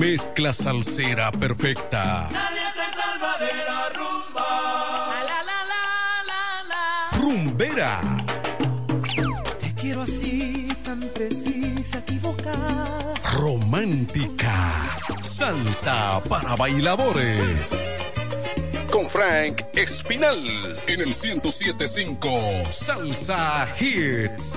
Mezcla salsera perfecta. La letra salvadera rumba. La, la, la, Rumbera. Te quiero así, tan precisa, equivocada. Romántica. Salsa para bailadores. Con Frank Espinal en el 1075 Salsa Hits.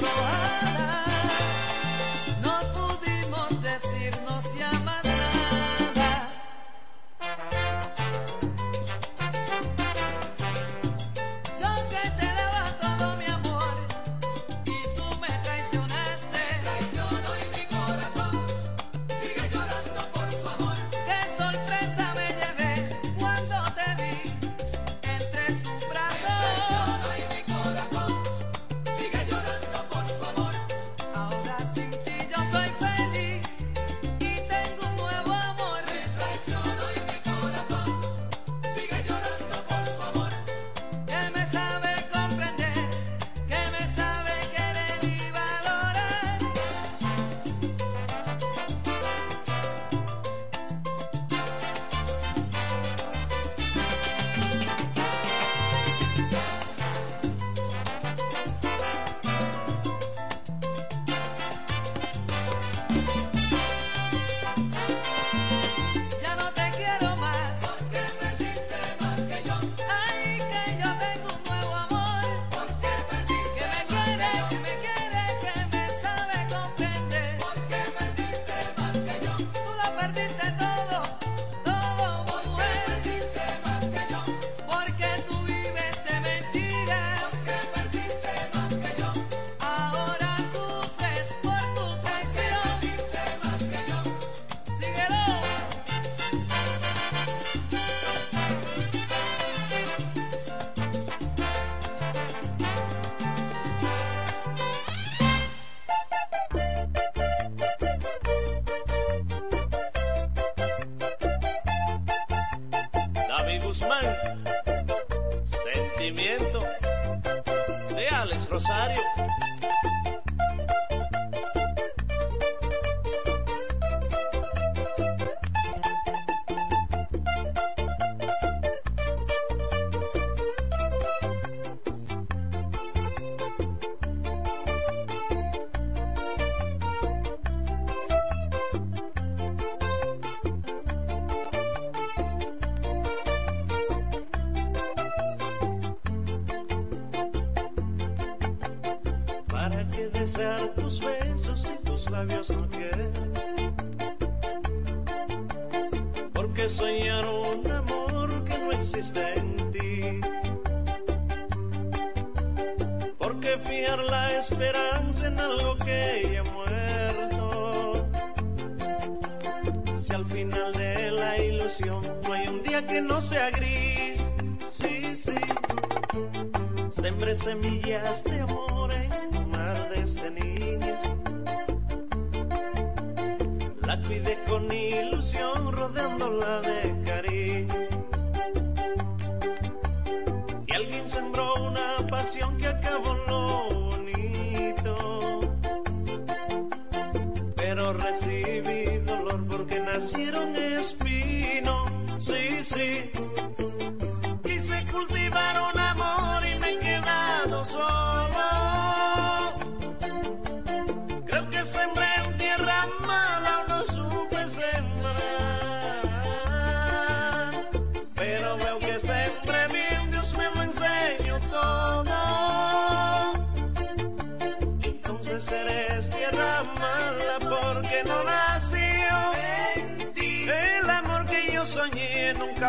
robar.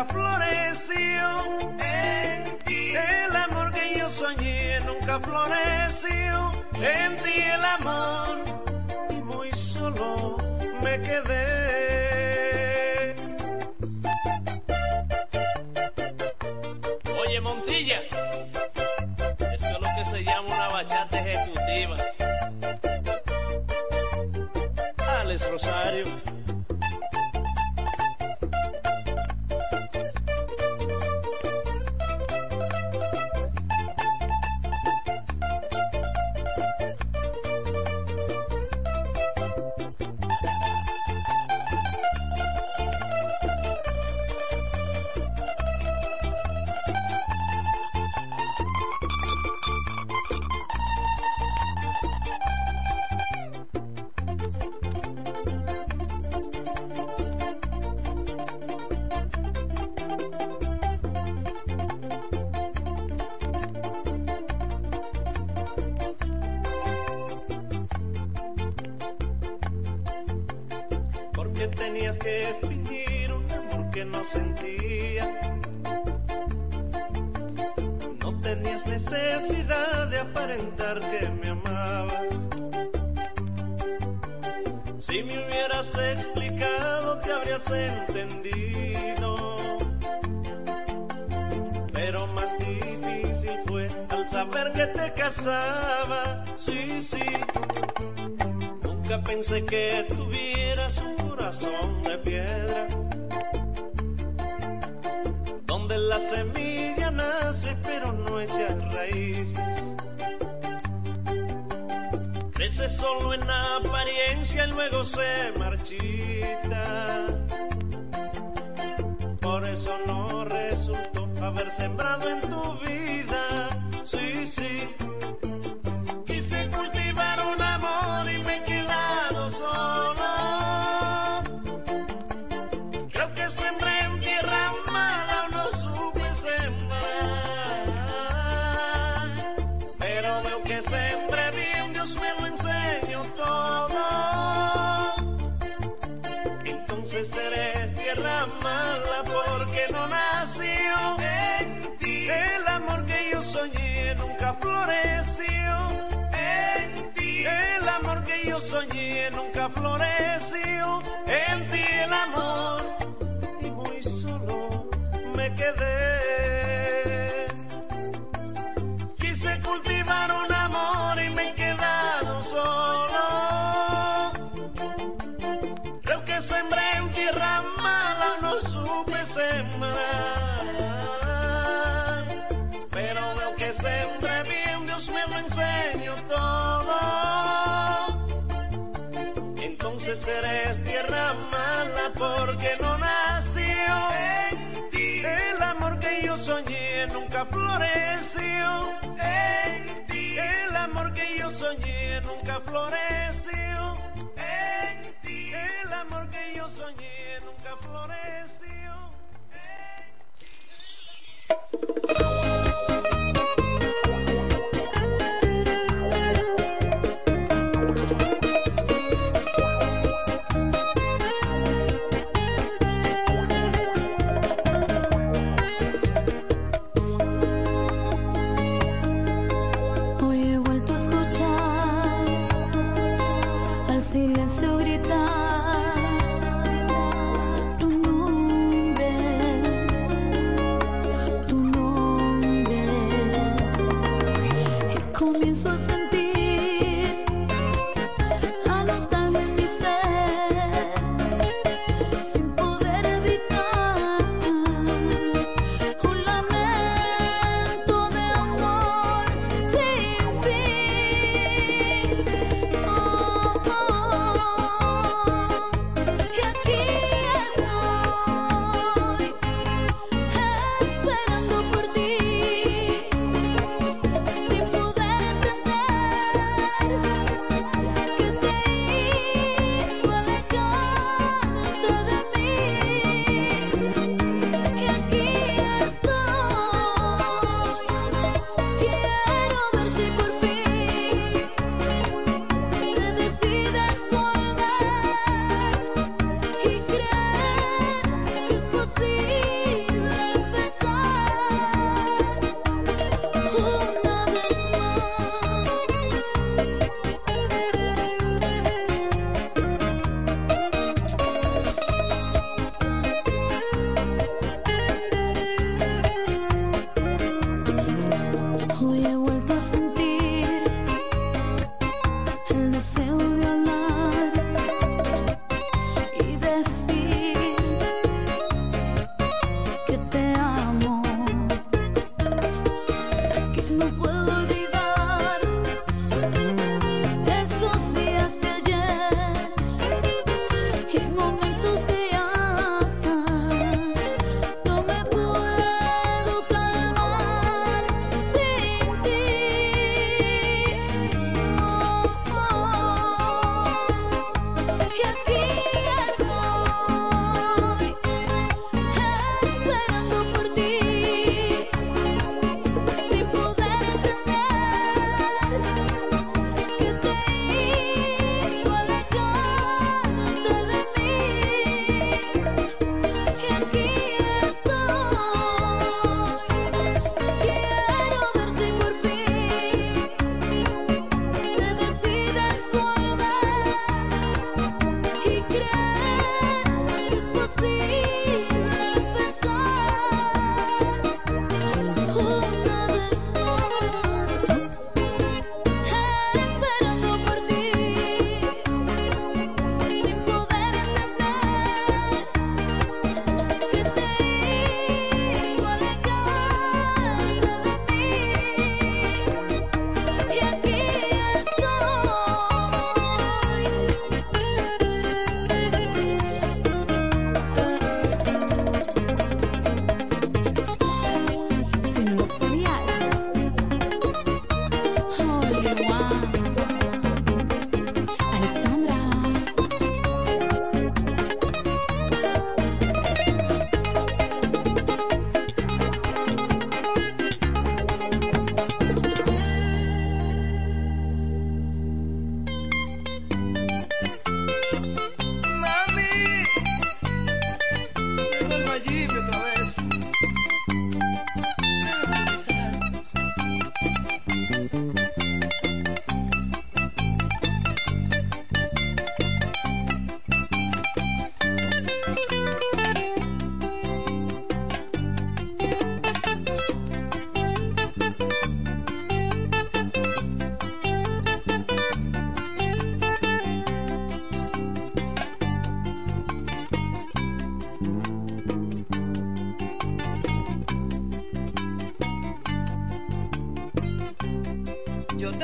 nunca floreció en ti. El amor que yo soñé nunca floreció en ti. El amor y muy solo me quedé.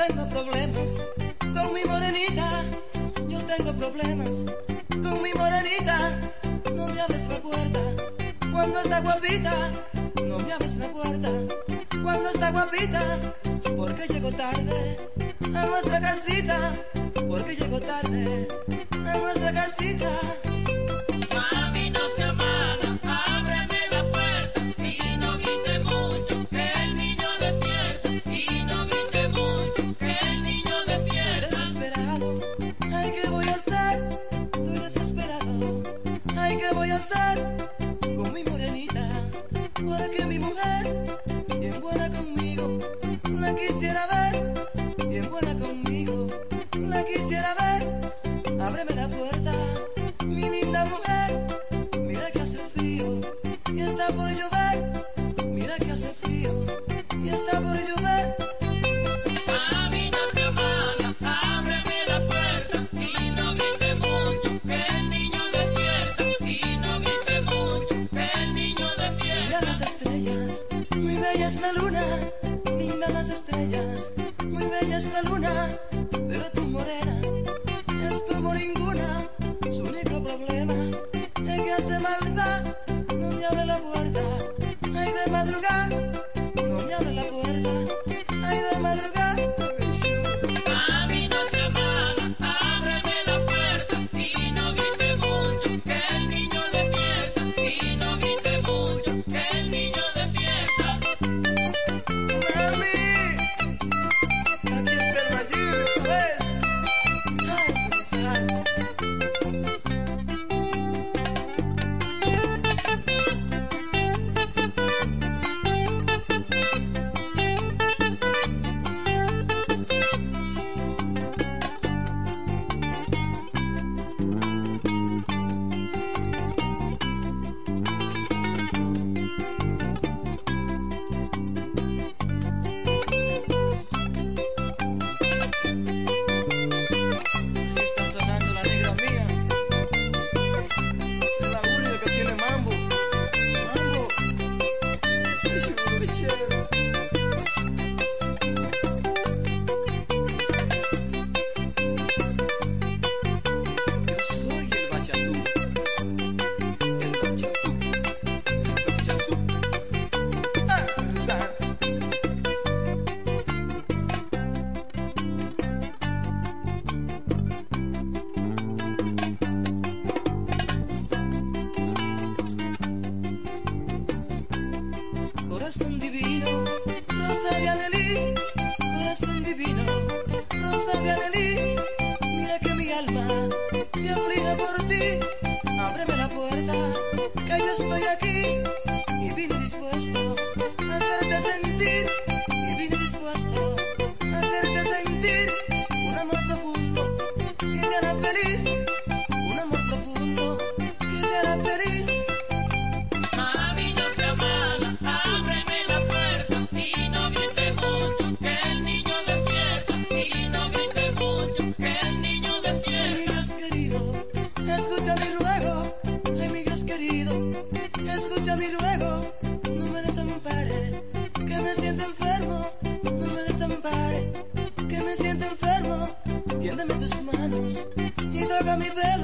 tengo problemas con mi morenita. Yo tengo problemas con mi morenita. No me abres la puerta cuando está guapita. No me abres la puerta cuando está guapita. Porque llego tarde a nuestra casita. Porque llego tarde a nuestra casita. me siento enfermo, no me desampare, que me siento enfermo, tiéndeme tus manos y toca mi pelo.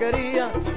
Porquería.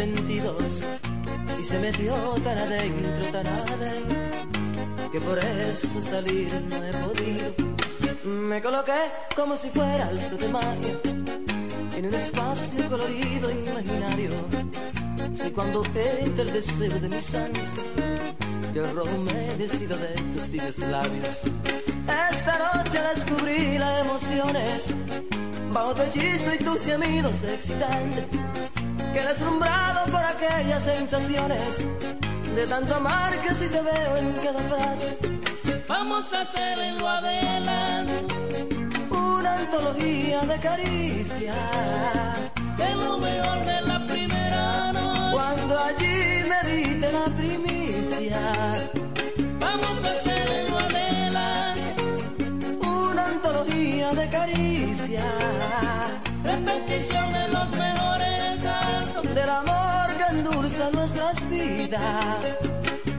Sentidos y se metió tan adentro, tan adentro, que por eso salir no he podido. Me coloqué como si fuera alto de en un espacio colorido imaginario. Si cuando entra el deseo de mis robo me decido de tus tibios labios. Esta noche descubrí las emociones bajo tu hechizo y tus gemidos excitantes. Que deslumbrado por aquellas sensaciones de tanto amar que si te veo en cada frase. Vamos a hacer en lo adelante, Una antología de caricias. que lo mejor de la primera noche. Cuando allí me diste la primicia. Vidas.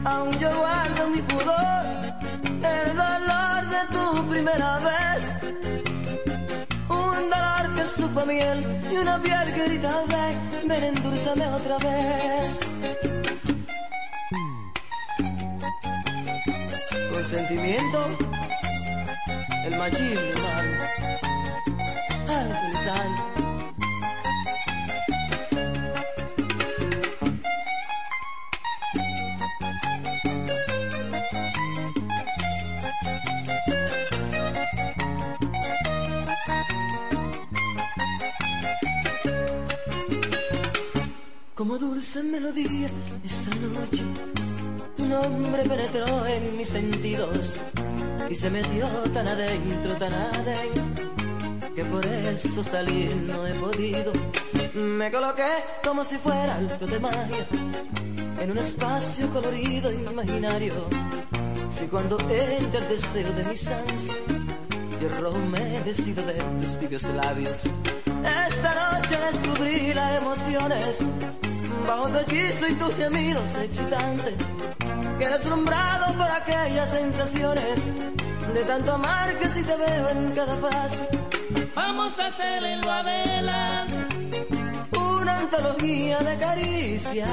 Aún yo guardo mi pudor, el dolor de tu primera vez. Un dolor que supo miel y una piel que grita ven, ven endulzame otra vez. Con sentimiento, el machismo, hermano. Santo. Melodía esa noche, tu nombre penetró en mis sentidos y se metió tan adentro, tan adentro, que por eso salir no he podido. Me coloqué como si fuera alto de magia en un espacio colorido imaginario. Si cuando entra el deseo de mis ansias, yo rojo me decido de tus tibios labios. Esta noche descubrí las emociones bajo tu hechizo y tus gemidos excitantes. Que deslumbrado por aquellas sensaciones de tanto amar que si te veo en cada frase. Vamos a hacer en lo adelante, Una antología de caricias.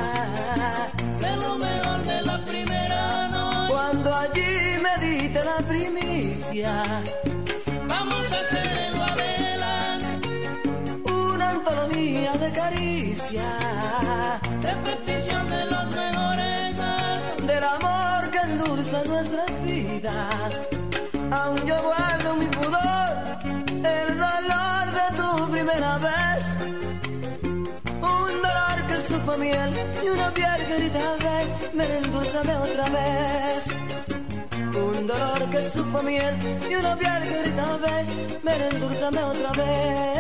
que lo mejor de la primera noche. Cuando allí me diste la primicia. De caricias. repetición de los mejores actos. del amor que endulza nuestras vidas. Aún yo guardo mi pudor, el dolor de tu primera vez. Un dolor que supo miel y una piel que grita ven, ven, endulzame otra vez. Un dolor que supo miel y una piel que grita ven, ven, endulzame otra vez.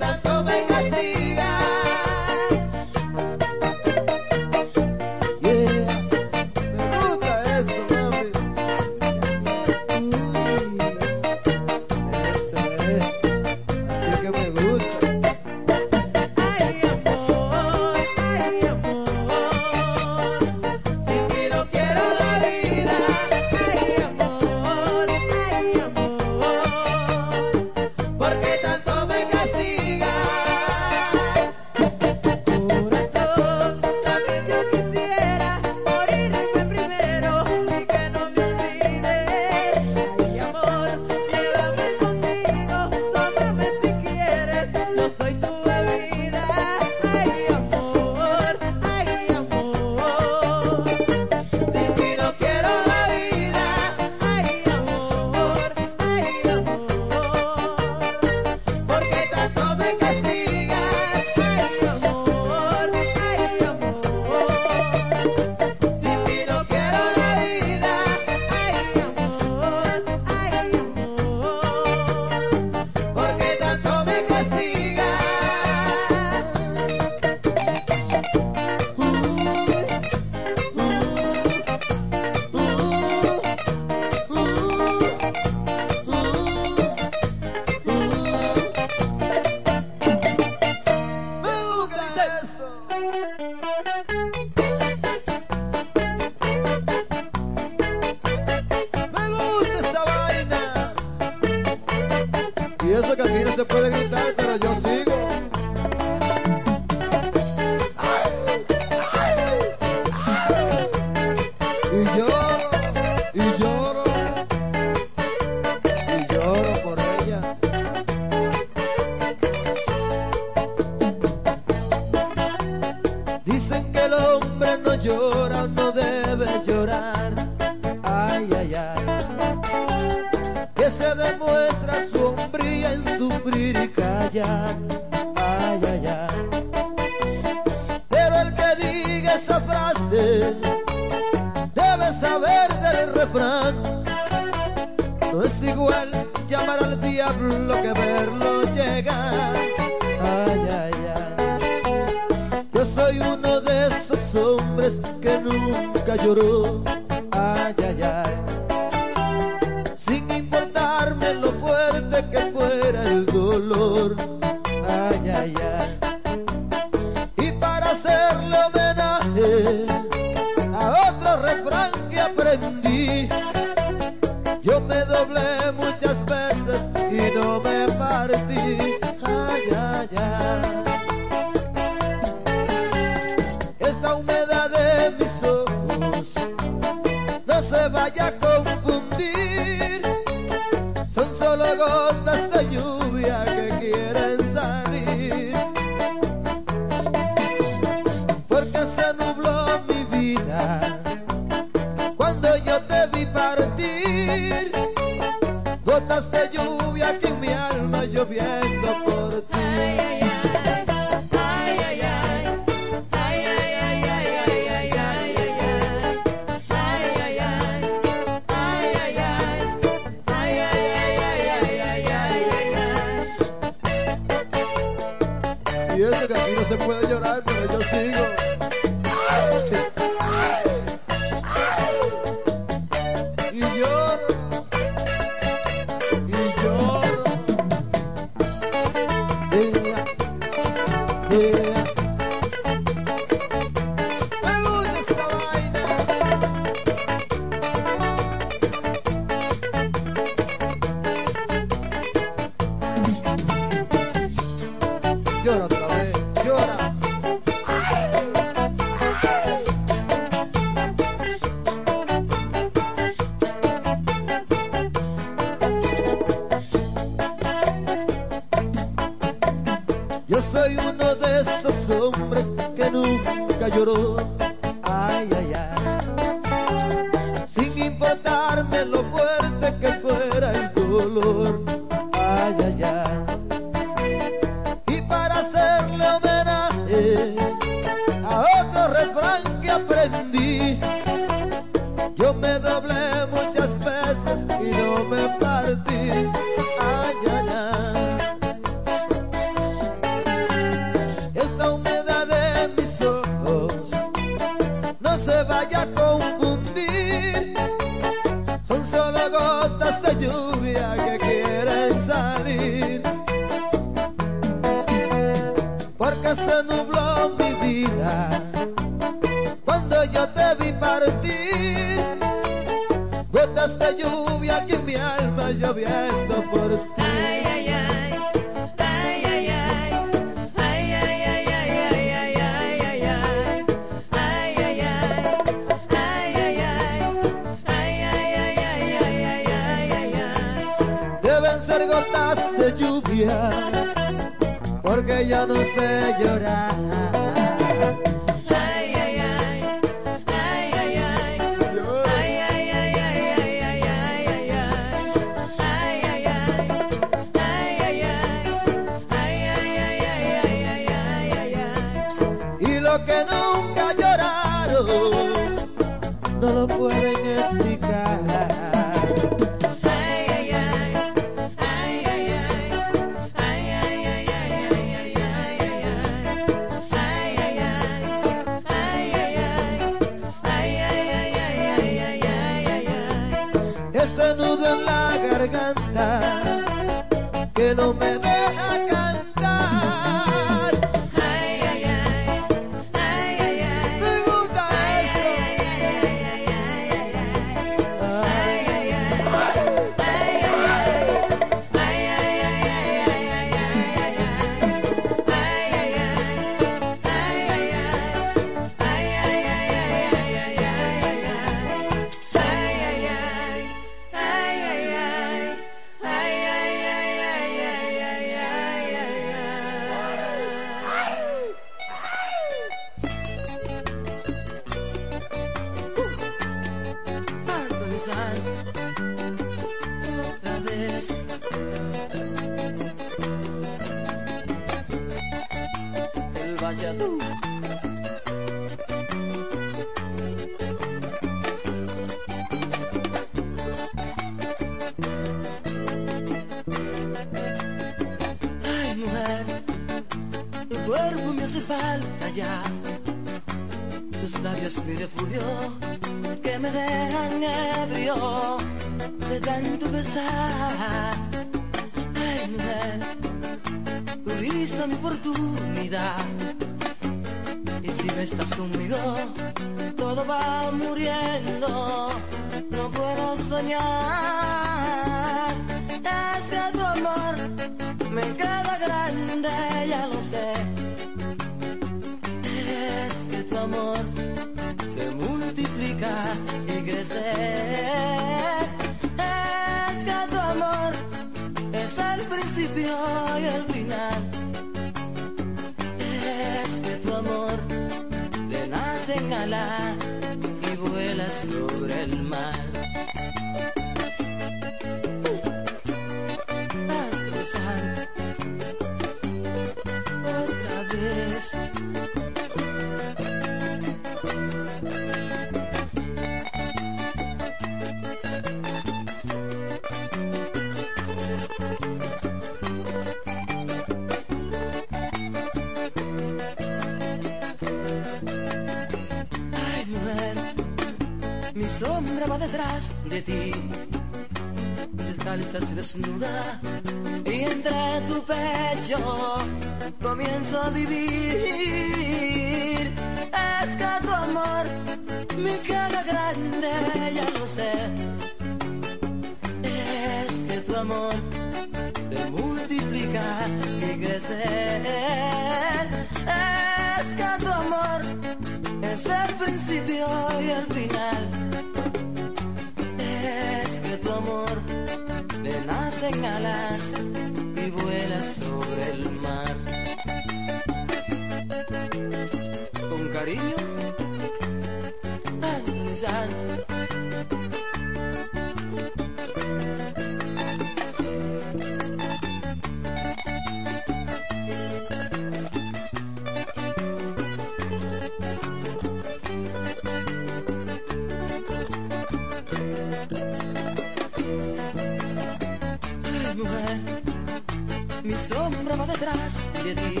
detrás de ti.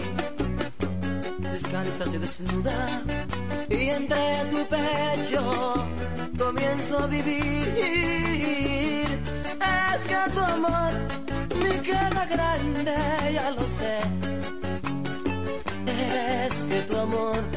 Descansas y desnuda y entre tu pecho comienzo a vivir. Es que tu amor me queda grande, ya lo sé. Es que tu amor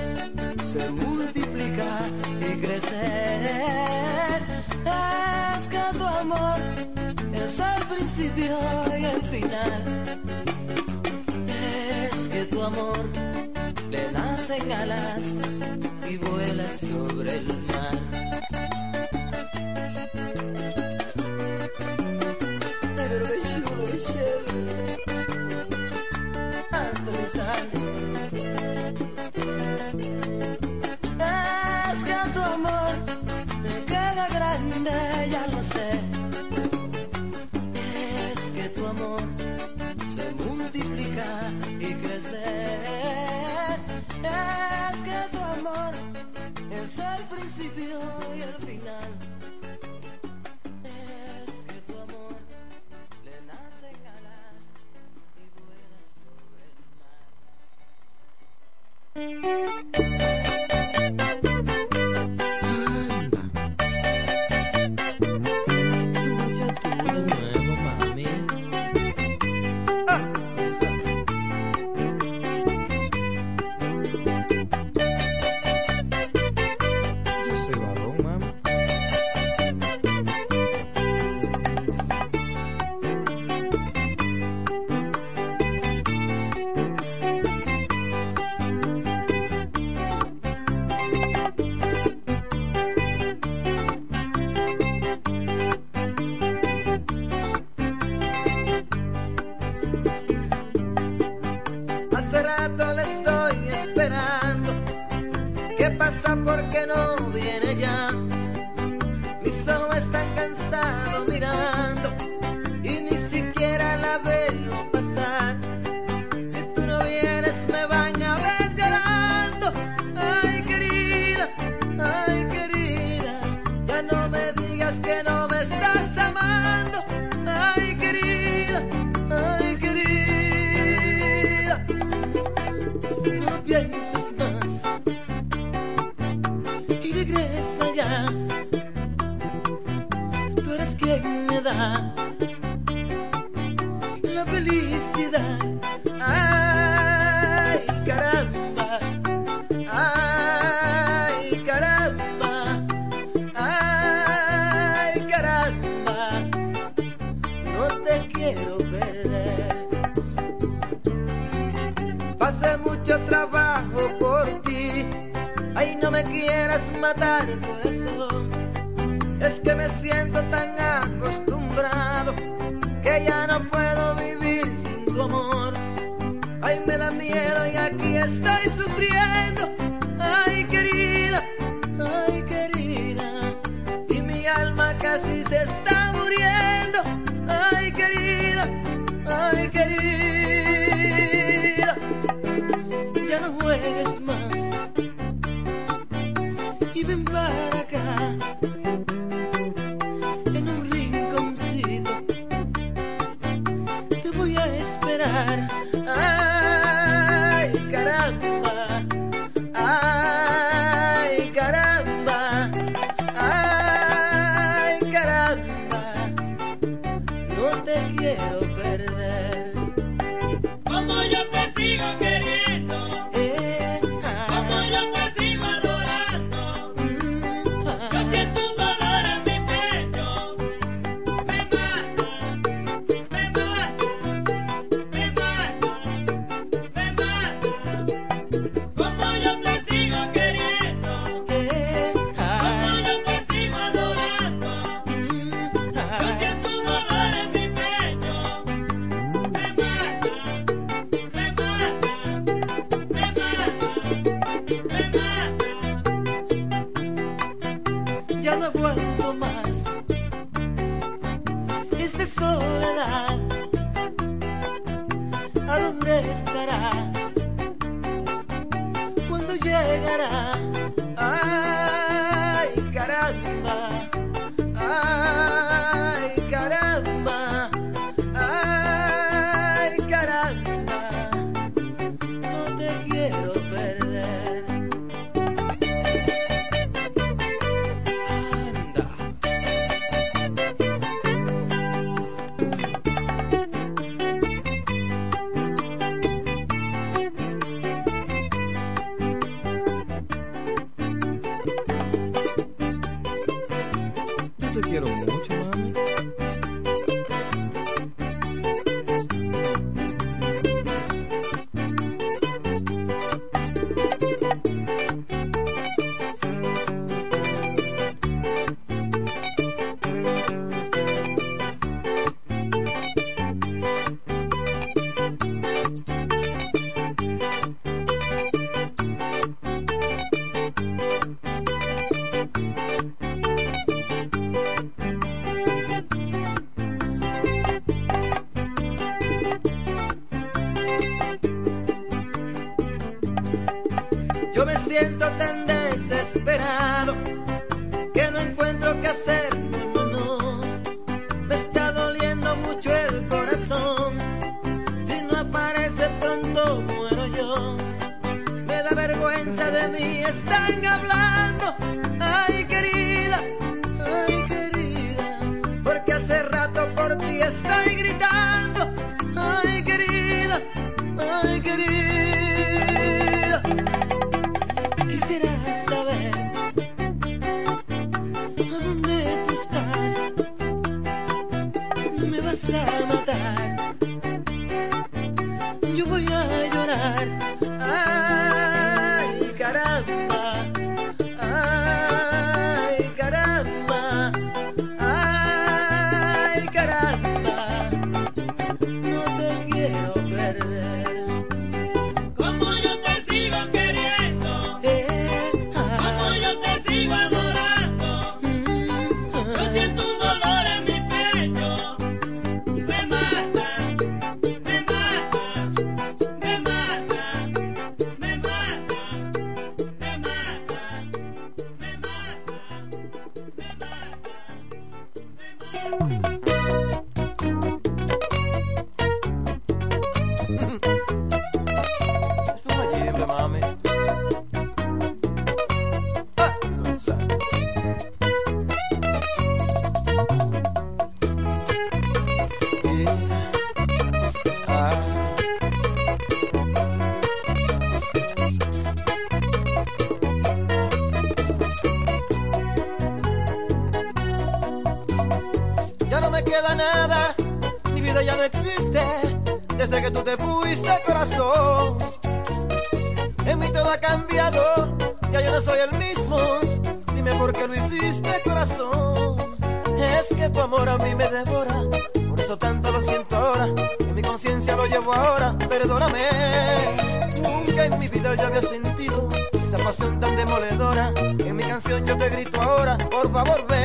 yo había sentido esa pasión tan demoledora. En mi canción yo te grito ahora, por favor ven.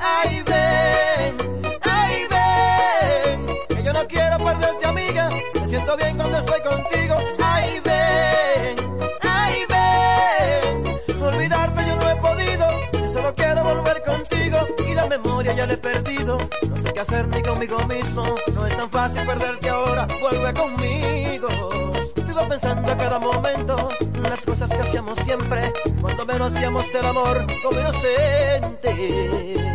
Ay, ven, ay, ven. Que yo no quiero perderte, amiga. Me siento bien cuando estoy contigo. Ay, ven, ay, ven. Olvidarte yo no he podido. Yo solo quiero volver contigo. Y la memoria ya la he perdido. No sé qué hacer ni conmigo mismo tan fácil perderte ahora, vuelve conmigo. Vivo pensando a cada momento las cosas que hacíamos siempre, cuando menos hacíamos el amor como inocentes.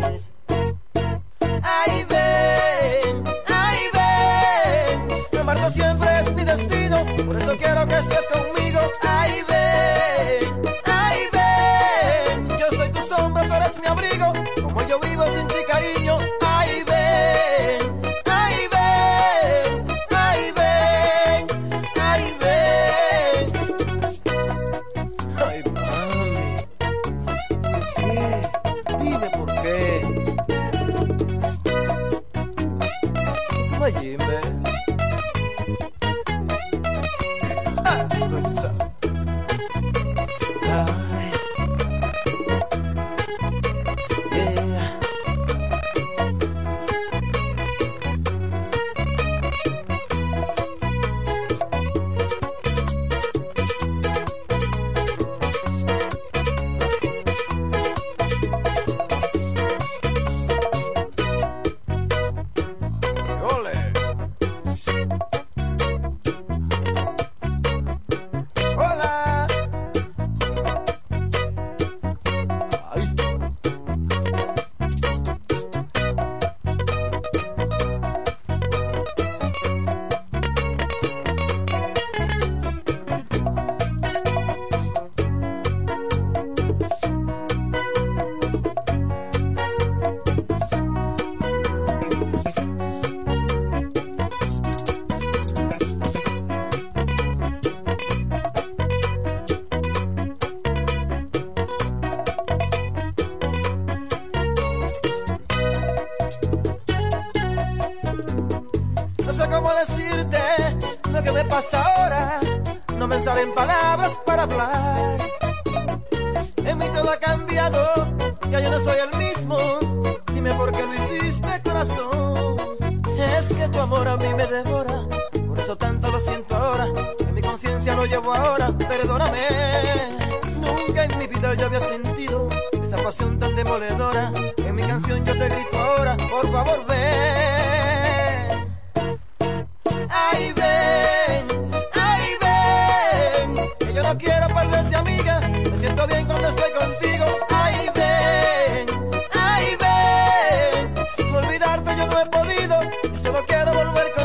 no quiero volver con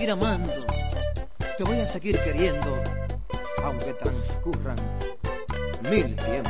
seguir amando, te voy a seguir queriendo, aunque transcurran mil tiempos.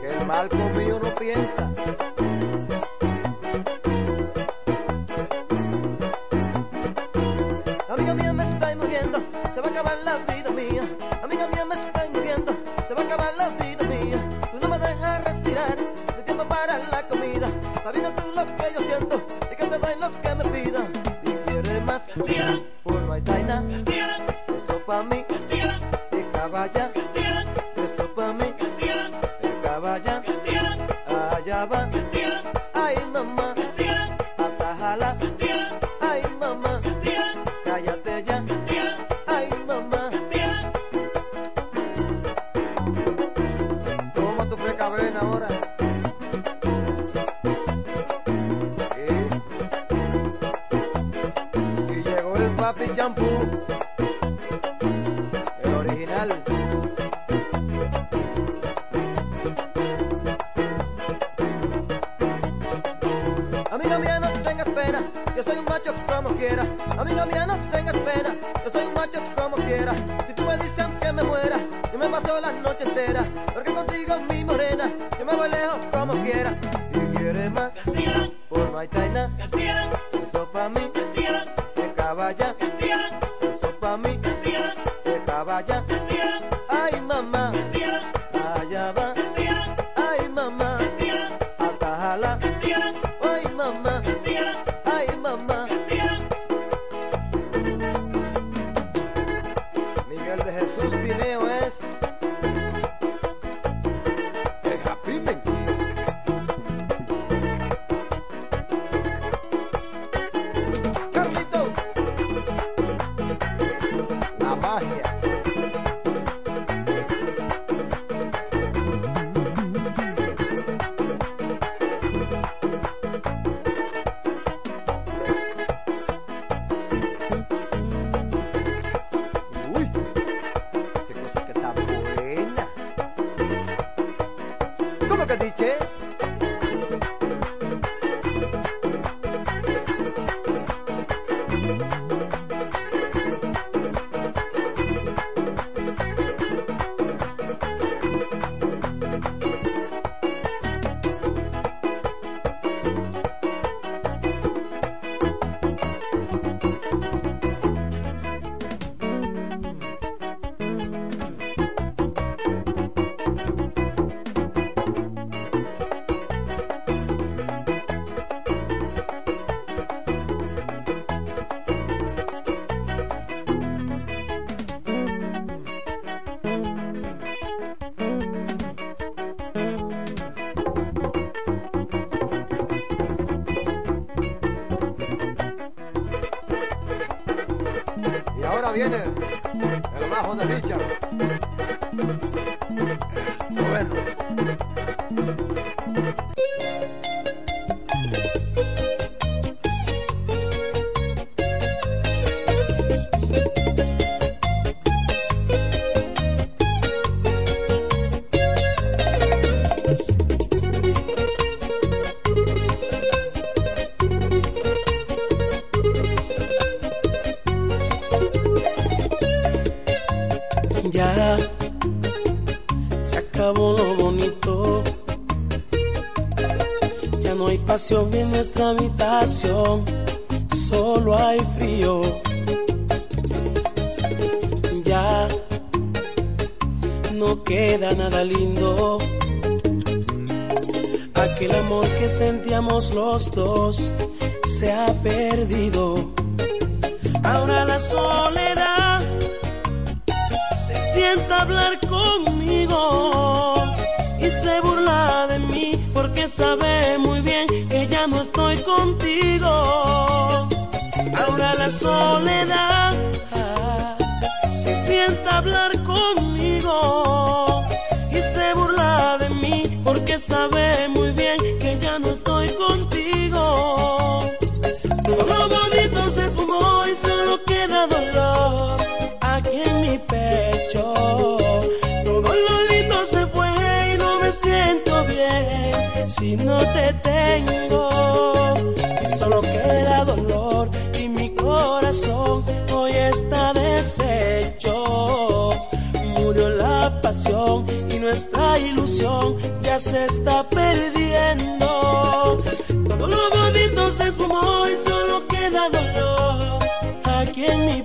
que el mal conmigo no piensa. Amiga mía, me estoy muriendo, se va a acabar la vida mía. Amiga mía, me estoy muriendo, se va a acabar la vida mía. Tú no me dejas respirar, de tiempo para la comida. Sabiendo tú lo que yo siento, y que te doy lo que me pidas. Y quieres más, por pues no hay taina, eso pa' mí, y caballa. Nuestra habitación, solo hay frío. Ya no queda nada lindo. Aquel amor que sentíamos los dos se ha perdido. Ahora la soledad se sienta a hablar conmigo y se burla de porque sabe muy bien que ya no estoy contigo. Ahora la soledad ah, se sienta a hablar conmigo y se burla de mí porque sabe muy bien que ya no estoy contigo. Si no te tengo. Y solo queda dolor y mi corazón hoy está deshecho. Murió la pasión y nuestra ilusión ya se está perdiendo. Todo lo bonito se esfumó y solo queda dolor aquí en mi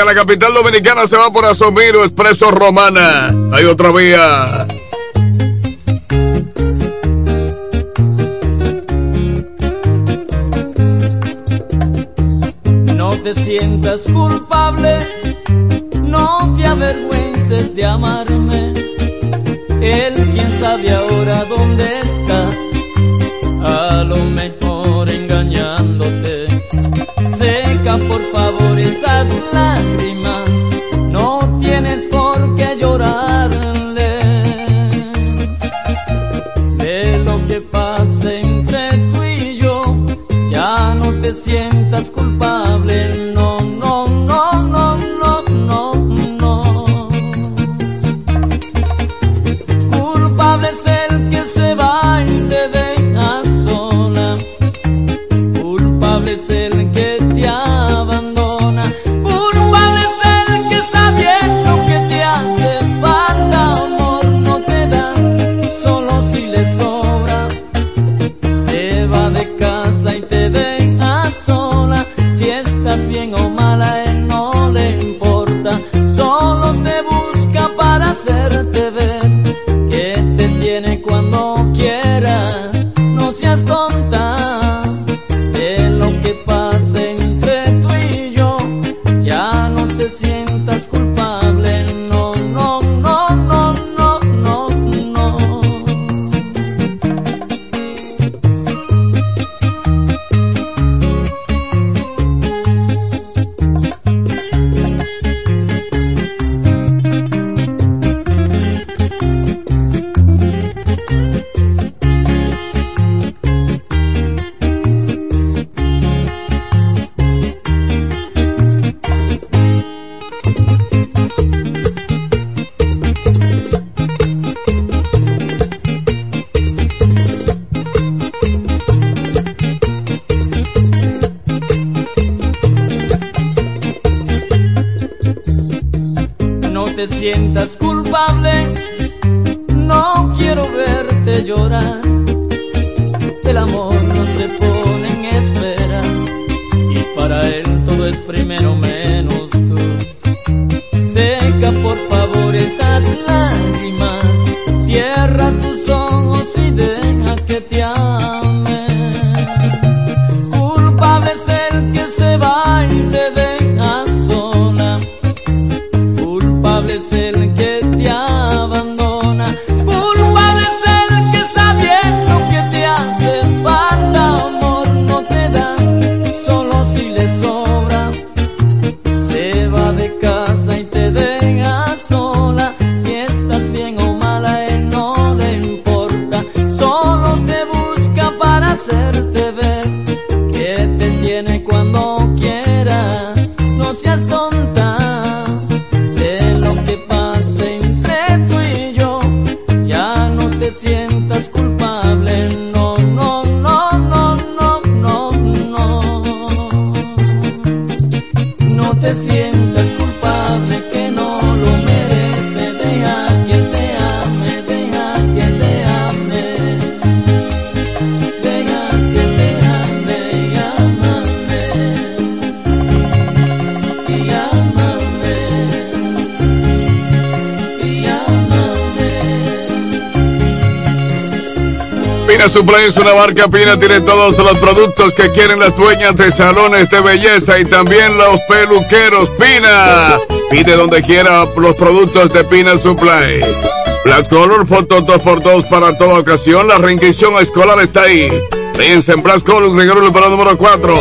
a la capital dominicana se va por Asomiro, Expreso Romana. Hay otra vía. No te sientas culpable, no te avergüences de amarme. Él quien sabe ahora dónde está, a lo mejor engañándote. Seca por favor as lágrimas. Es una marca Pina, tiene todos los productos que quieren las dueñas de salones de belleza y también los peluqueros Pina. Pide donde quiera los productos de Pina Supply. Black Color, fotos 2x2 para toda ocasión. La reinscripción escolar está ahí. Fíjense en Black Color, regalo para número 4.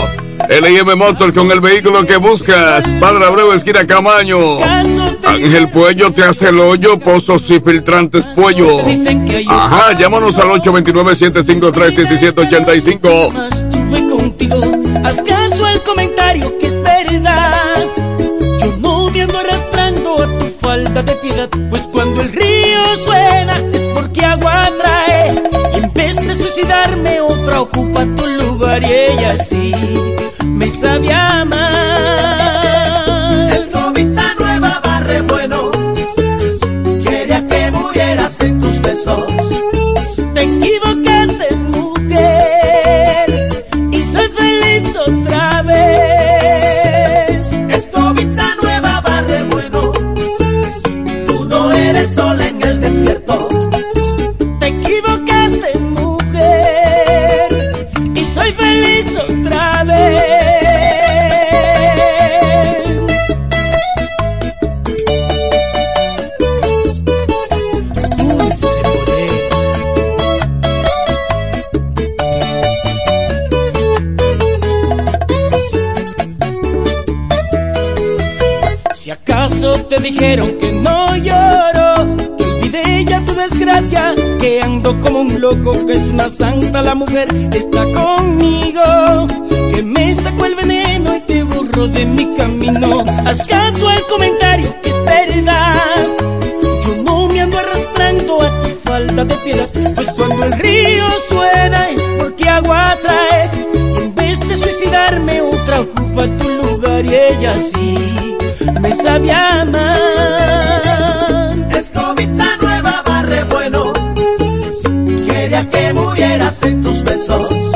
LIM Motor con el vehículo que buscas. Padre Abreu, esquina Camaño. Ángel Puello te hace el hoyo, pozos y filtrantes Puello. Ajá, llámanos al 829-753-1785. Estuve contigo, haz caso al comentario que es verdad. Yo no me ando arrastrando a tu falta de piedad, pues cuando el río suena es porque agua trae. Y en vez de suicidarme, otra ocupa tu lugar y ella sí me sabe amar. Está conmigo, que me sacó el veneno y te borró de mi camino. Haz caso al comentario, que es verdad. Yo no me ando arrastrando a tu falta de piedad, pues cuando el río suena es porque agua trae. Y en vez de suicidarme, otra ocupa tu lugar y ella sí me sabe amar. Besos.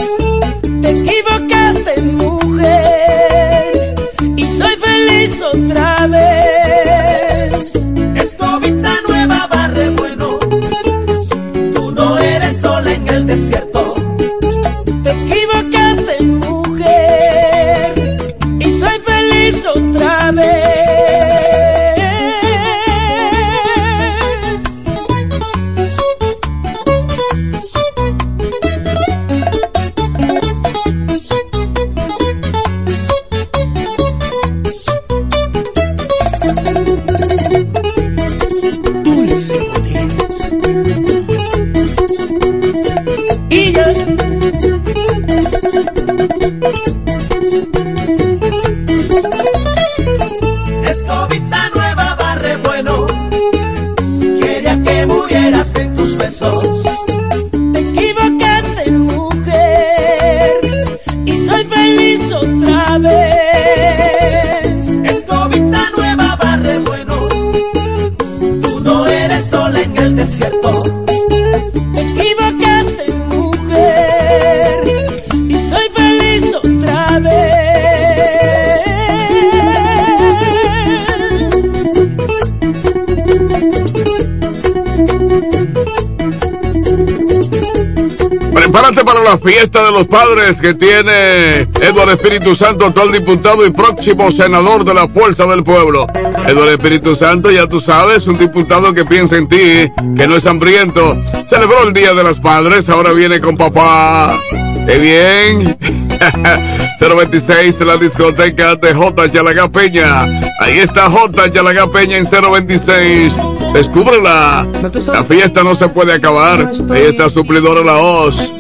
La fiesta de los padres que tiene Eduardo Espíritu Santo, actual diputado y próximo senador de la Fuerza del Pueblo. Eduardo Espíritu Santo, ya tú sabes, un diputado que piensa en ti, que no es hambriento. Celebró el Día de las Padres, ahora viene con papá. ¡Qué bien! 026 la discoteca de J. Yalagá Peña. Ahí está J. Yalagá Peña en 026. Descúbrela. La fiesta no se puede acabar. Ahí está Suplidora La Hoz.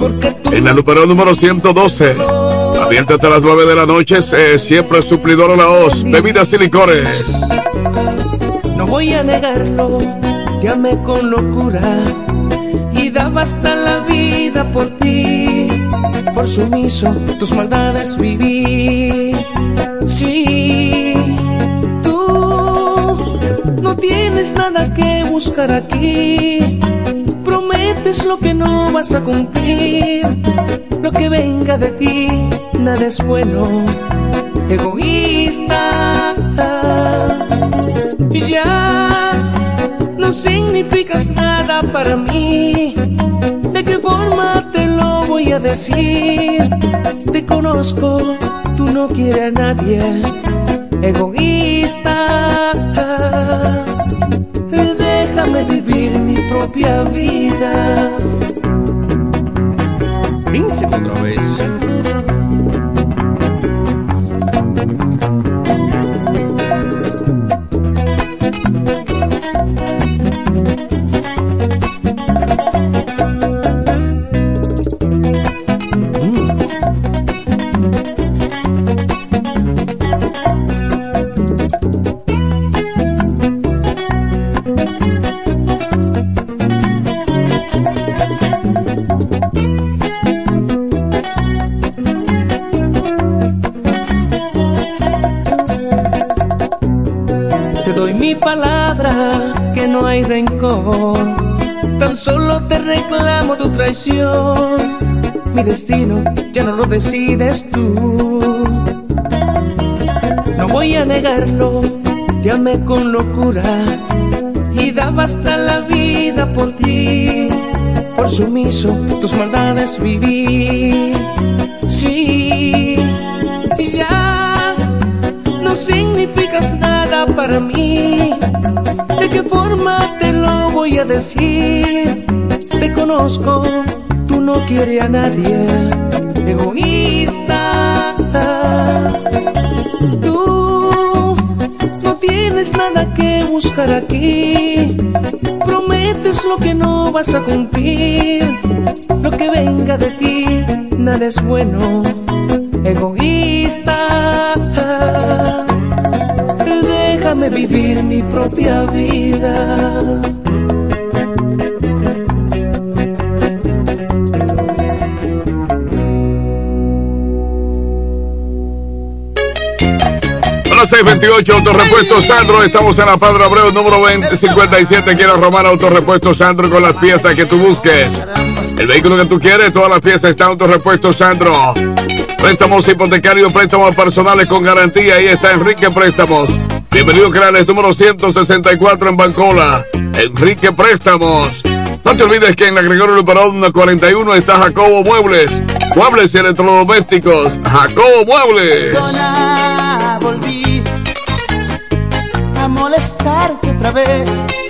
En la número número 112. Abierta hasta las 9 de la noche. eh, siempre Suplidora La Hoz. Bebidas y licores. No voy a negarlo, te amé con locura y daba hasta la vida por ti. Por sumiso, tus maldades viví. Sí, tú no tienes nada que buscar aquí. Prometes lo que no vas a cumplir. Lo que venga de ti, nada es bueno. Egoísta ya no significas nada para mí. ¿De qué forma te lo voy a decir? Te conozco, tú no quieres a nadie, egoísta. Propia vida. Príncipe otra vez. Mi destino ya no lo decides tú. No voy a negarlo, te amé con locura y daba hasta la vida por ti. Por sumiso, tus maldades viví. Sí, y ya no significas nada para mí. ¿De qué forma te lo voy a decir? Te conozco, tú no quieres a nadie, egoísta. Tú no tienes nada que buscar aquí. Prometes lo que no vas a cumplir. Lo que venga de ti, nada es bueno, egoísta. Déjame vivir mi propia vida. 628, Autorepuesto Sandro. Estamos en la Padre Abreu, número 2057. Quiero Román Autorepuesto Sandro con las piezas que tú busques. El vehículo que tú quieres, todas las piezas están Autorepuesto Sandro. Préstamos hipotecarios, préstamos personales con garantía. Ahí está Enrique Préstamos. Bienvenido, Crales, número 164 en Bancola. Enrique Préstamos. No te olvides que en la Gregorio Luperón 41 está Jacobo Muebles. Muebles y electrodomésticos. Jacobo Muebles. Molestarte otra vez.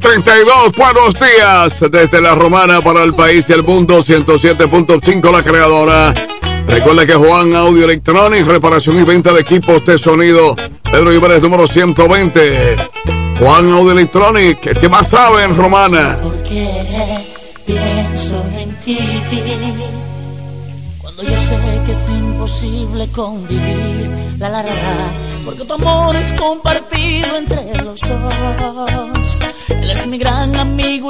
32, buenos días. Desde la Romana para el país y el mundo, 107.5 la creadora. Recuerda que Juan Audio Electronics, reparación y venta de equipos de sonido. Pedro Ibares número 120. Juan Audio Electronics, el que más sabe en Romana. Porque pienso en ti. Cuando yo sé que es imposible convivir, la la la, la porque tu amor es compartido entre los dos es mi gran amigo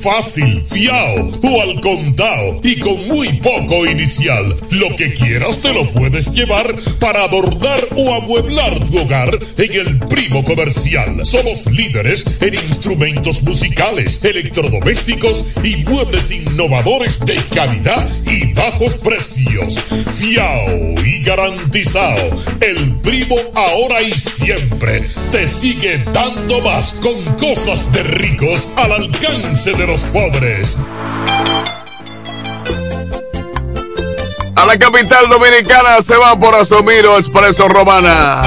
fácil, fiao o al contado y con muy poco inicial. Lo que quieras te lo puedes llevar para adornar o amueblar tu hogar en el primo comercial. Somos líderes en instrumentos musicales, electrodomésticos y muebles innovadores de calidad y bajos precios. Fiao y garantizado. El primo ahora y siempre te sigue dando más con cosas de ricos al alcance de los pobres. A la capital dominicana se va por asumir Expreso Romana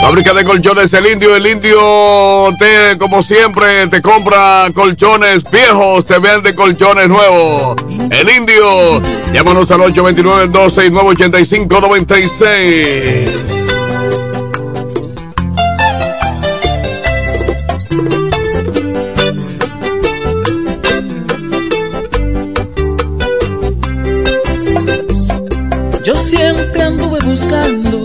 Fábrica de colchones El Indio. El Indio, te, como siempre, te compra colchones viejos, te vende colchones nuevos. El Indio, llámanos al 829-269-8596. Yo siempre anduve buscando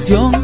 pasión.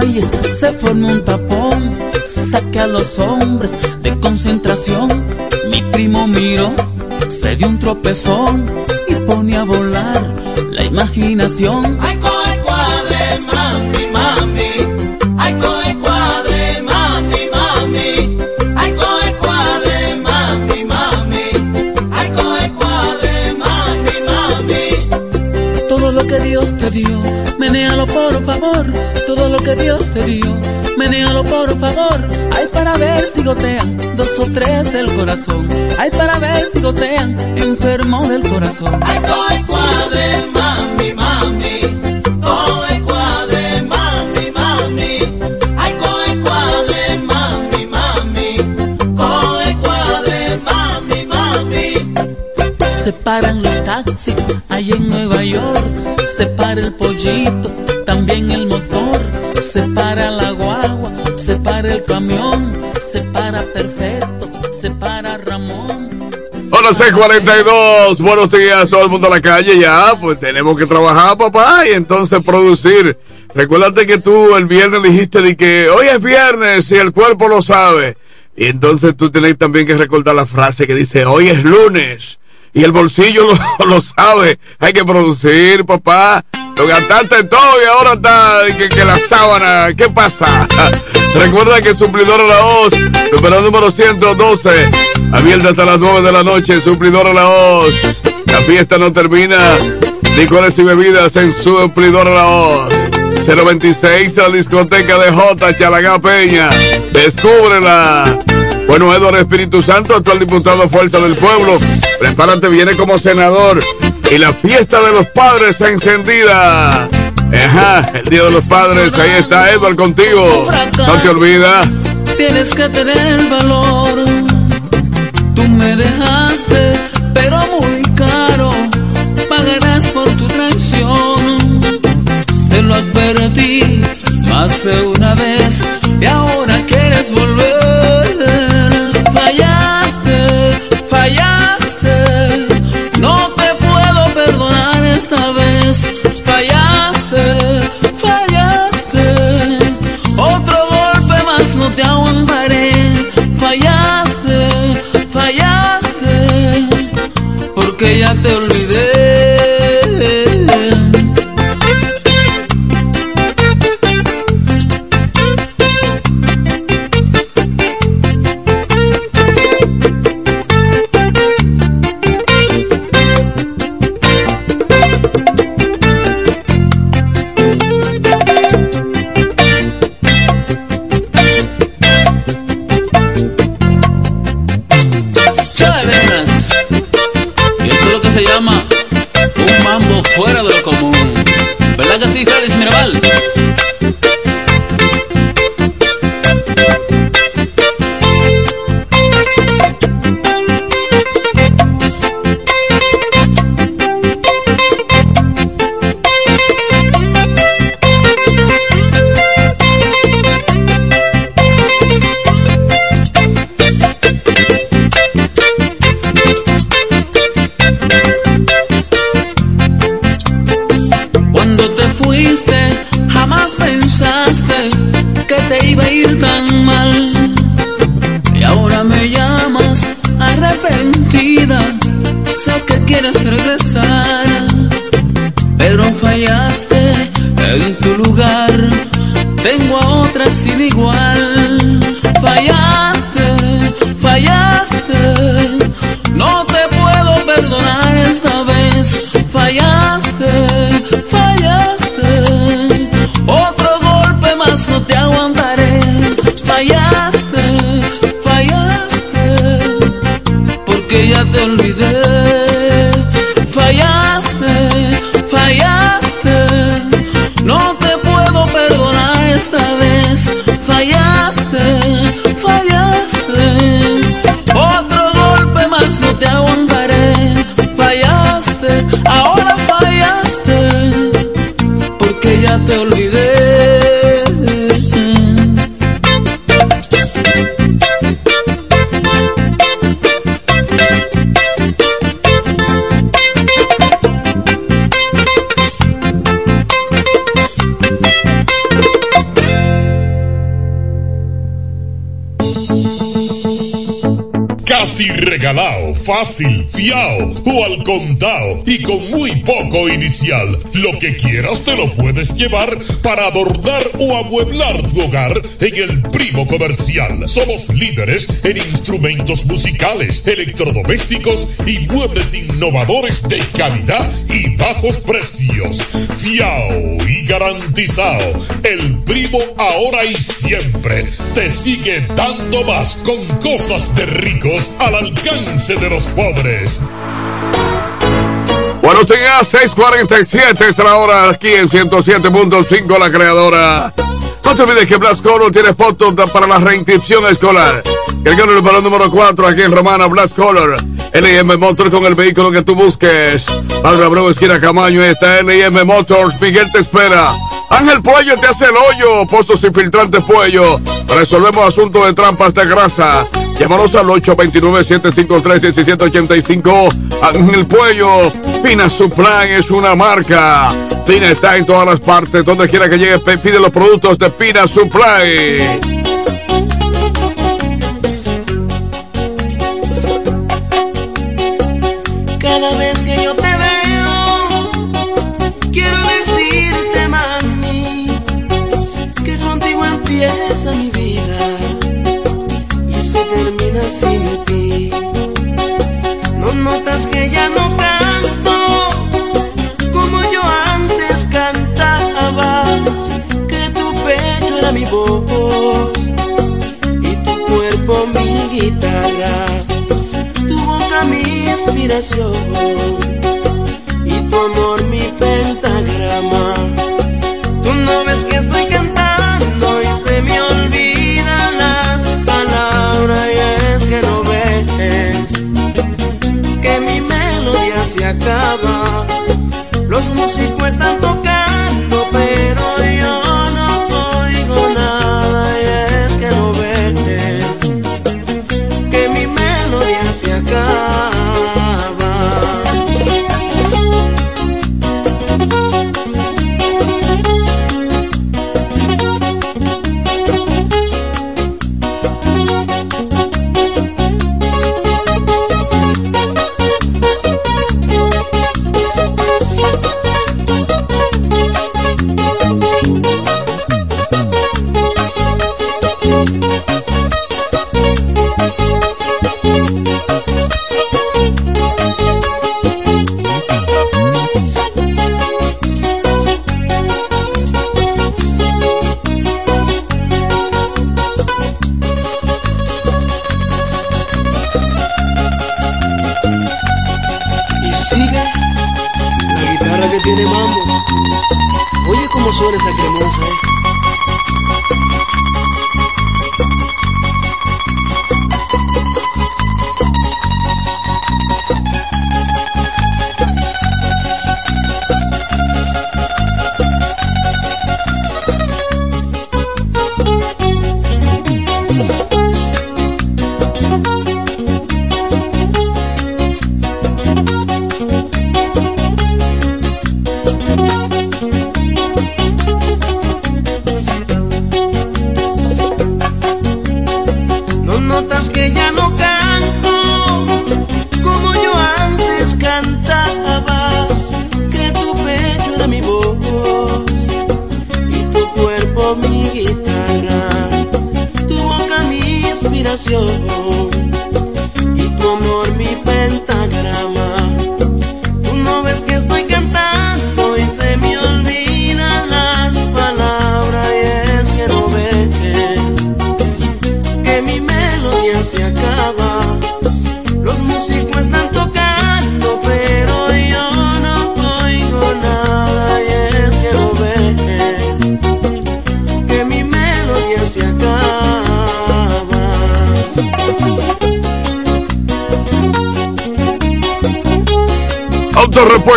se forma un tapón, saque a los hombres de concentración. Mi primo miró, se dio un tropezón y pone a volar la imaginación. Pero por favor, ay para ver si gotean dos o tres del corazón, ay para ver si gotean enfermo del corazón. Ay, coge cuadre, mami, mami. Coge cuadre, mami, mami. Ay, coge cuadre, mami, mami. Coge cuadre, mami, mami. Se se para el camión, se para perfecto, se para Ramón. Hola, C42. Buenos días, todo el mundo a la calle ya. Pues tenemos que trabajar, papá, y entonces producir. Recuérdate que tú el viernes dijiste de que hoy es viernes y el cuerpo lo sabe. Y entonces tú tienes también que recordar la frase que dice hoy es lunes y el bolsillo lo, lo sabe. Hay que producir, papá. Lo gastaste todo y ahora está que, la sábana. ¿Qué pasa? Recuerda que Suplidor a la Hoz, número número 112, abierta hasta las 9 de la noche, Suplidor a la Hoz. La fiesta no termina. Licores y bebidas en Suplidor a la Hoz. 026, la discoteca de J. Chalagá Peña. Descúbrela. Bueno, Eduardo Espíritu Santo, actual diputado Fuerza del Pueblo. Prepárate, viene como senador. Y la fiesta de los padres encendida. Ajá, el Día de los Padres, ahí está Edward contigo. No te olvidas. Tienes que tener valor. Tú me dejaste, pero muy caro. Pagarás por tu traición. Te lo advertí más de una vez y ahora quieres volver. Porque ya te regalado, fácil, fiao o al contado y con muy poco inicial. Lo que quieras te lo puedes llevar para adornar o amueblar tu hogar en el Primo Comercial. Somos líderes en instrumentos musicales, electrodomésticos y muebles innovadores de calidad y bajos precios. Fiao y garantizado. El primo ahora y siempre te sigue dando más con cosas de ricos al alcance de los pobres. Buenos días, 647 es la hora aquí en 107.5 la creadora. No te olvides que Blas Color tiene fotos para la reinscripción escolar. El balón número 4 aquí en Romana, Blas Color. LM Motors con el vehículo que tú busques. Padre Abreu, esquina Camaño, está LM Motors. Miguel te espera. Ángel Puello te hace el hoyo. Pozos y filtrantes Puello. Resolvemos asuntos de trampas de grasa. Llámanos al 829-753-1785. Ángel Puello. Pina Supply es una marca. Pina está en todas las partes. Donde quiera que llegue, pide los productos de Pina Supply. Y tu amor mi pentagrama. Tú no ves que estoy cantando y se me olvidan las palabras y es que no ves que mi melodía se acaba. Los músicos están tocando tiene mambo. Oye cómo suena esa cremosa, eh.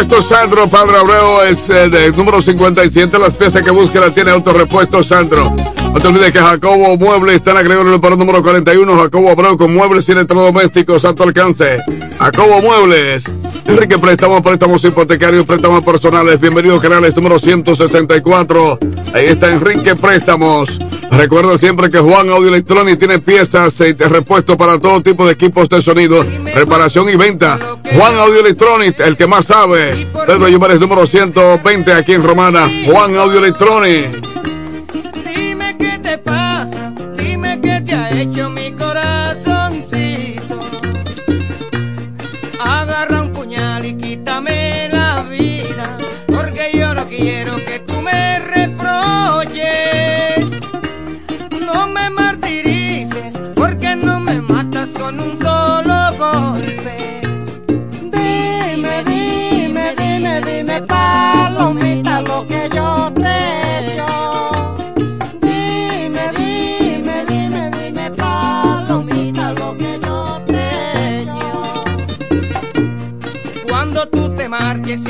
Autorepuesto Sandro, Padre Abreu es eh, número 57. Las piezas que busque las tiene Autorepuesto Sandro. No te olvides que Jacobo Muebles está en agregado para el número 41. Jacobo Abreu con muebles y electrodomésticos a tu alcance. Jacobo Muebles. Enrique Préstamos, préstamos hipotecarios, préstamos personales. Bienvenidos canales número 164. Ahí está Enrique Préstamos. Recuerda siempre que Juan Audio Electronics tiene piezas y repuestos para todo tipo de equipos de sonido, reparación y venta. Juan Audio Electronics, el que más sabe. Pedro Llumares número 120 aquí en Romana. Juan Audio Electronics.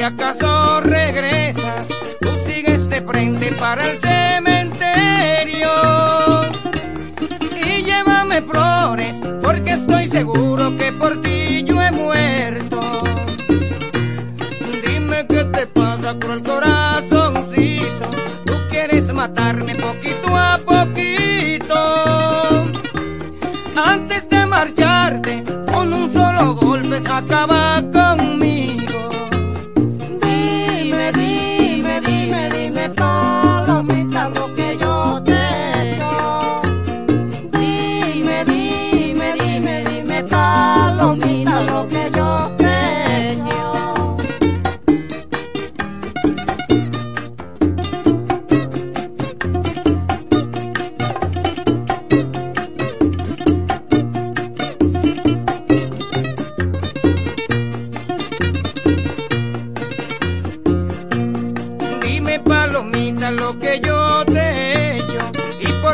Si acaso regresas, tú sigues de frente para el cementerio. Y llévame flores, porque estoy seguro que por ti yo he muerto. Dime qué te pasa con el corazoncito. Tú quieres matarme poquito a poquito. Antes de marcharte, con un solo golpe acaba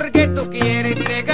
y por qué tú quieres dejarme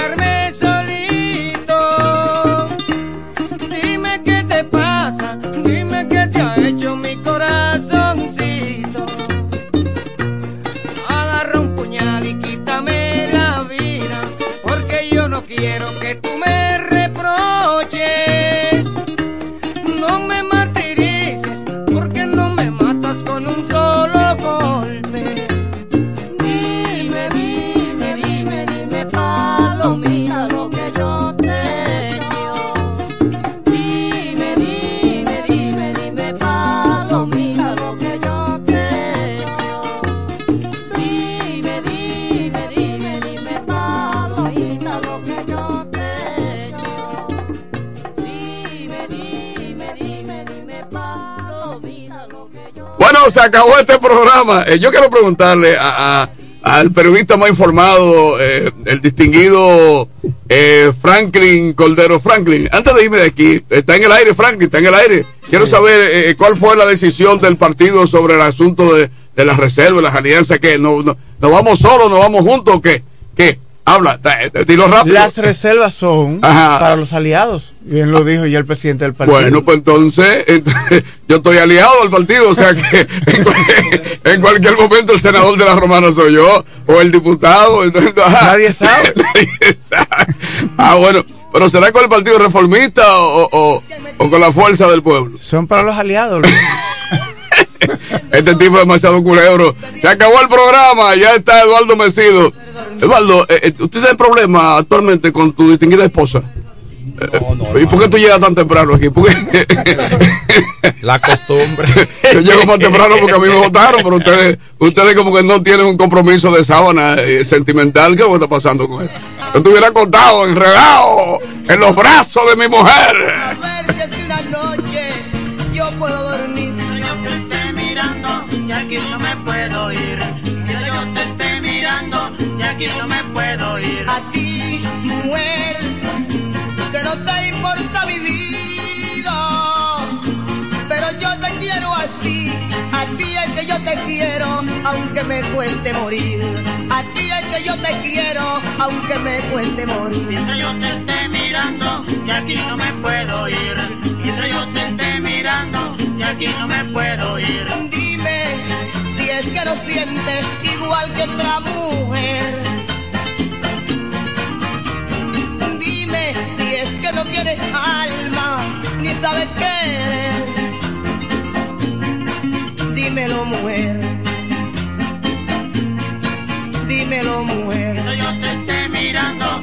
acabó este programa. Eh, yo quiero preguntarle a- a- al periodista más informado, eh, el distinguido eh, Franklin Coldero. Franklin, antes de irme de aquí, está en el aire, Franklin, está en el aire. Quiero saber eh, cuál fue la decisión del partido sobre el asunto de, de las reservas, las alianzas, que no, no, ¿nos vamos solos, nos vamos juntos o qué? ¿Qué? Habla, eh, eh, dilo rápido. Las reservas son Ajá. para los aliados. Bien lo dijo ya el presidente del partido. Bueno, pues entonces, entonces, yo estoy aliado al partido, o sea que en, cual- en cualquier momento el senador de la Romana soy yo, o el diputado. entonces. Nadie sabe. Nadie sabe. Ah, bueno, pero ¿será con el partido reformista o, o- o con la fuerza del pueblo? Son para los aliados. Este tipo es demasiado culebro. Se acabó el programa, ya está Eduardo Mesido. Eduardo, eh, eh, ¿usted tiene problema actualmente con tu distinguida esposa? Eh, ¿Y por qué tú llegas tan temprano aquí? La costumbre. yo llego más temprano porque a mí me votaron, pero ustedes, ustedes como que no tienen un compromiso de sábana eh, sentimental. ¿Qué es lo que está pasando con eso? Yo estuviera acostado, enredado, en los brazos de mi mujer. ver si una noche yo puedo dormir. Aquí no me puedo ir. Mira, yo te esté mirando y aquí no me puedo ir. A ti, mujer, que no te importa mi vida, pero yo te quiero así. A ti es que yo te quiero, aunque me cueste morir. A ti es que yo te quiero, aunque me cueste morir. Mientras yo te esté mirando y aquí no me puedo ir. Mientras yo te esté mirando y aquí no me puedo ir. Dime si es que no sientes igual que otra mujer. Dime si es que no tienes alma ni sabes querer. Dímelo, mujer. Dímelo, mujer. Yo te esté mirando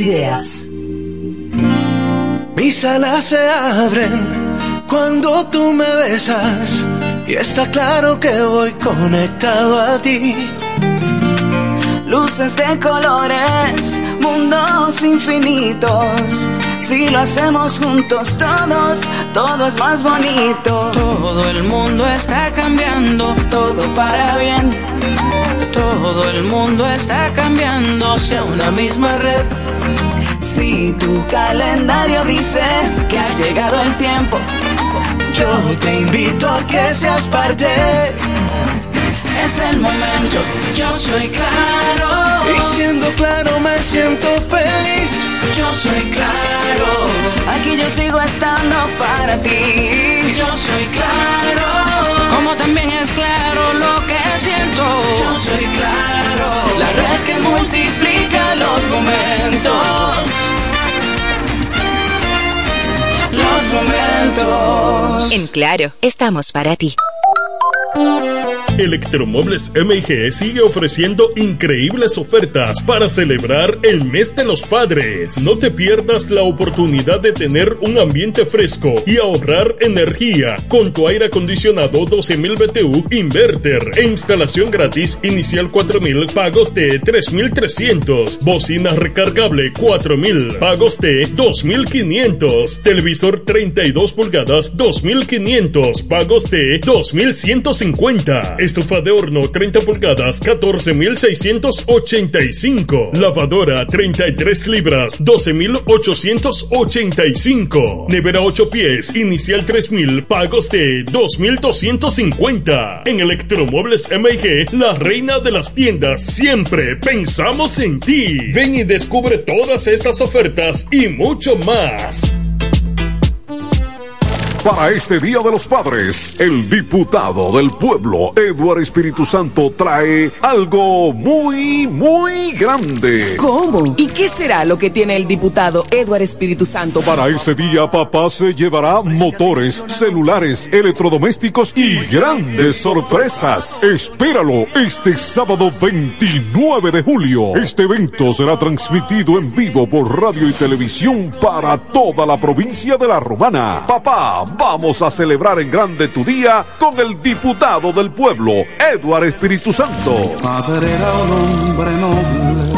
ideas. Mis alas se abren cuando tú me besas y está claro que voy conectado a ti. Luces de colores, mundos infinitos. Si lo hacemos juntos todos, todo es más bonito. Todo el mundo está cambiando, todo para bien. Todo el mundo está cambiando, sea una misma red. Si tu calendario dice que ha llegado el tiempo, yo te invito a que seas parte. Es el momento, yo soy claro. Y siendo claro me siento feliz. Yo soy claro. Aquí yo sigo estando para ti. Yo soy claro. Como también es claro lo que siento. Yo soy claro. La red que multiplica momentos. Los momentos. En Claro, estamos para ti. Electromuebles MG sigue ofreciendo increíbles ofertas para celebrar el mes de los padres. No te pierdas la oportunidad de tener un ambiente fresco y ahorrar energía con tu aire acondicionado 12.000 BTU inverter e instalación gratis inicial 4.000 pagos de 3.300. Bocina recargable 4.000 pagos de 2.500. Televisor 32 pulgadas 2.500 pagos de 2.150. Estufa de horno 30 pulgadas 14.685. Lavadora 33 libras 12.885. Nevera 8 pies inicial 3.000 pagos de 2.250. En Electromuebles MG, la reina de las tiendas, siempre pensamos en ti. Ven y descubre todas estas ofertas y mucho más. Para este Día de los Padres, el diputado del pueblo, Eduardo Espíritu Santo, trae algo muy, muy grande. ¿Cómo? ¿Y qué será lo que tiene el diputado Eduardo Espíritu Santo? Para ese día, papá se llevará motores, celulares, electrodomésticos y grandes sorpresas. Espéralo este sábado 29 de julio. Este evento será transmitido en vivo por radio y televisión para toda la provincia de La Romana. Papá, vamos a celebrar en grande tu día con el diputado del pueblo, Eduardo Espíritu Santo. Padre hombre.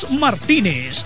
Martínez.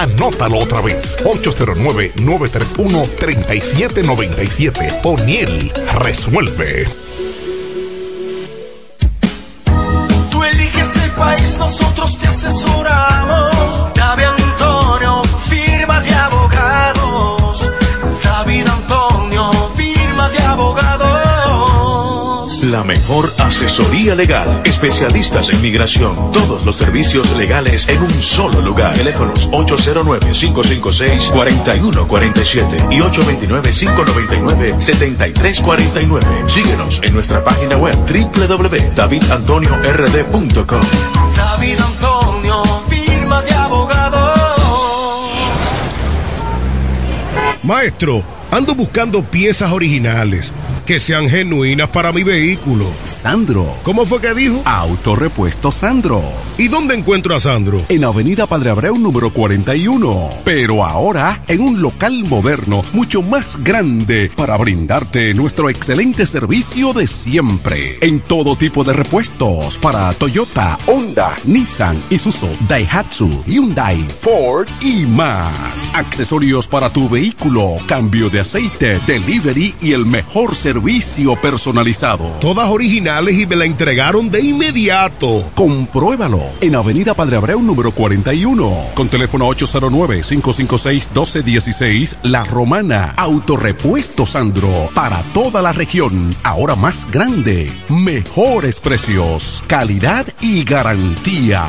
Anótalo otra vez. 809-931-3797. O'Neill resuelve. Tú eliges el país, nosotros te La mejor asesoría legal. Especialistas en migración. Todos los servicios legales en un solo lugar. Teléfonos 809-556-4147 y 829-599-7349. Síguenos en nuestra página web www.davidantoniord.com. David Antonio, firma de abogados. Maestro, ando buscando piezas originales que sean genuinas para mi vehículo. Sandro. ¿Cómo fue que dijo? Autorepuesto Sandro. ¿Y dónde encuentro a Sandro? En Avenida Padre Abreu número 41. Pero ahora en un local moderno mucho más grande para brindarte nuestro excelente servicio de siempre. En todo tipo de repuestos para Toyota, Honda, Nissan, Isuzu, Daihatsu, Hyundai, Ford y más. Accesorios para tu vehículo, cambio de aceite, delivery y el mejor servicio personalizado. Todas originales y me la entregaron de inmediato. Compruébalo en Avenida Padre Abreu número 41 con teléfono 809-556-1216 La Romana. Autorepuesto Sandro para toda la región. Ahora más grande. Mejores precios. Calidad y garantía.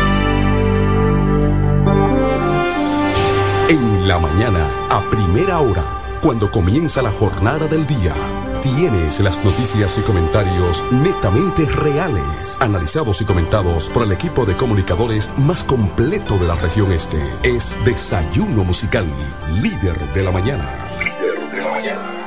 La mañana, a primera hora, cuando comienza la jornada del día, tienes las noticias y comentarios netamente reales, analizados y comentados por el equipo de comunicadores más completo de la región este. Es Desayuno Musical, líder de la mañana. Líder de la mañana.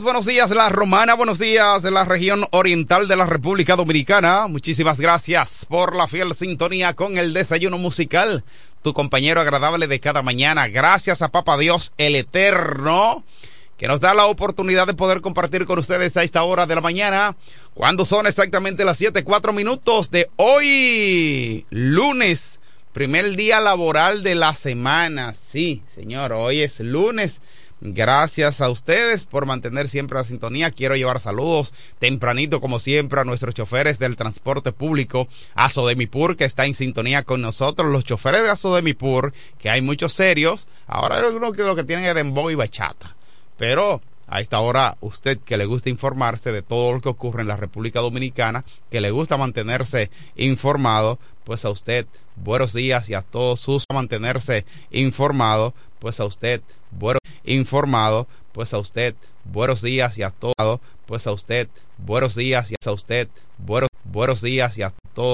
Buenos días la romana, buenos días de la región oriental de la República Dominicana. Muchísimas gracias por la fiel sintonía con el desayuno musical, tu compañero agradable de cada mañana. Gracias a Papa Dios el Eterno, que nos da la oportunidad de poder compartir con ustedes a esta hora de la mañana, cuando son exactamente las siete, cuatro minutos de hoy, lunes, primer día laboral de la semana. Sí, señor, hoy es lunes. Gracias a ustedes por mantener siempre la sintonía. Quiero llevar saludos tempranito, como siempre, a nuestros choferes del transporte público, a que está en sintonía con nosotros, los choferes de Sodemipur, que hay muchos serios. Ahora algunos que lo que tienen es dembow y bachata. Pero a esta hora, usted que le gusta informarse de todo lo que ocurre en la República Dominicana, que le gusta mantenerse informado, pues a usted, buenos días y a todos sus mantenerse informado, pues a usted, buenos informado, pues a usted, buenos días y a todo, pues a usted, buenos días y a usted, buenos, buenos días y a todos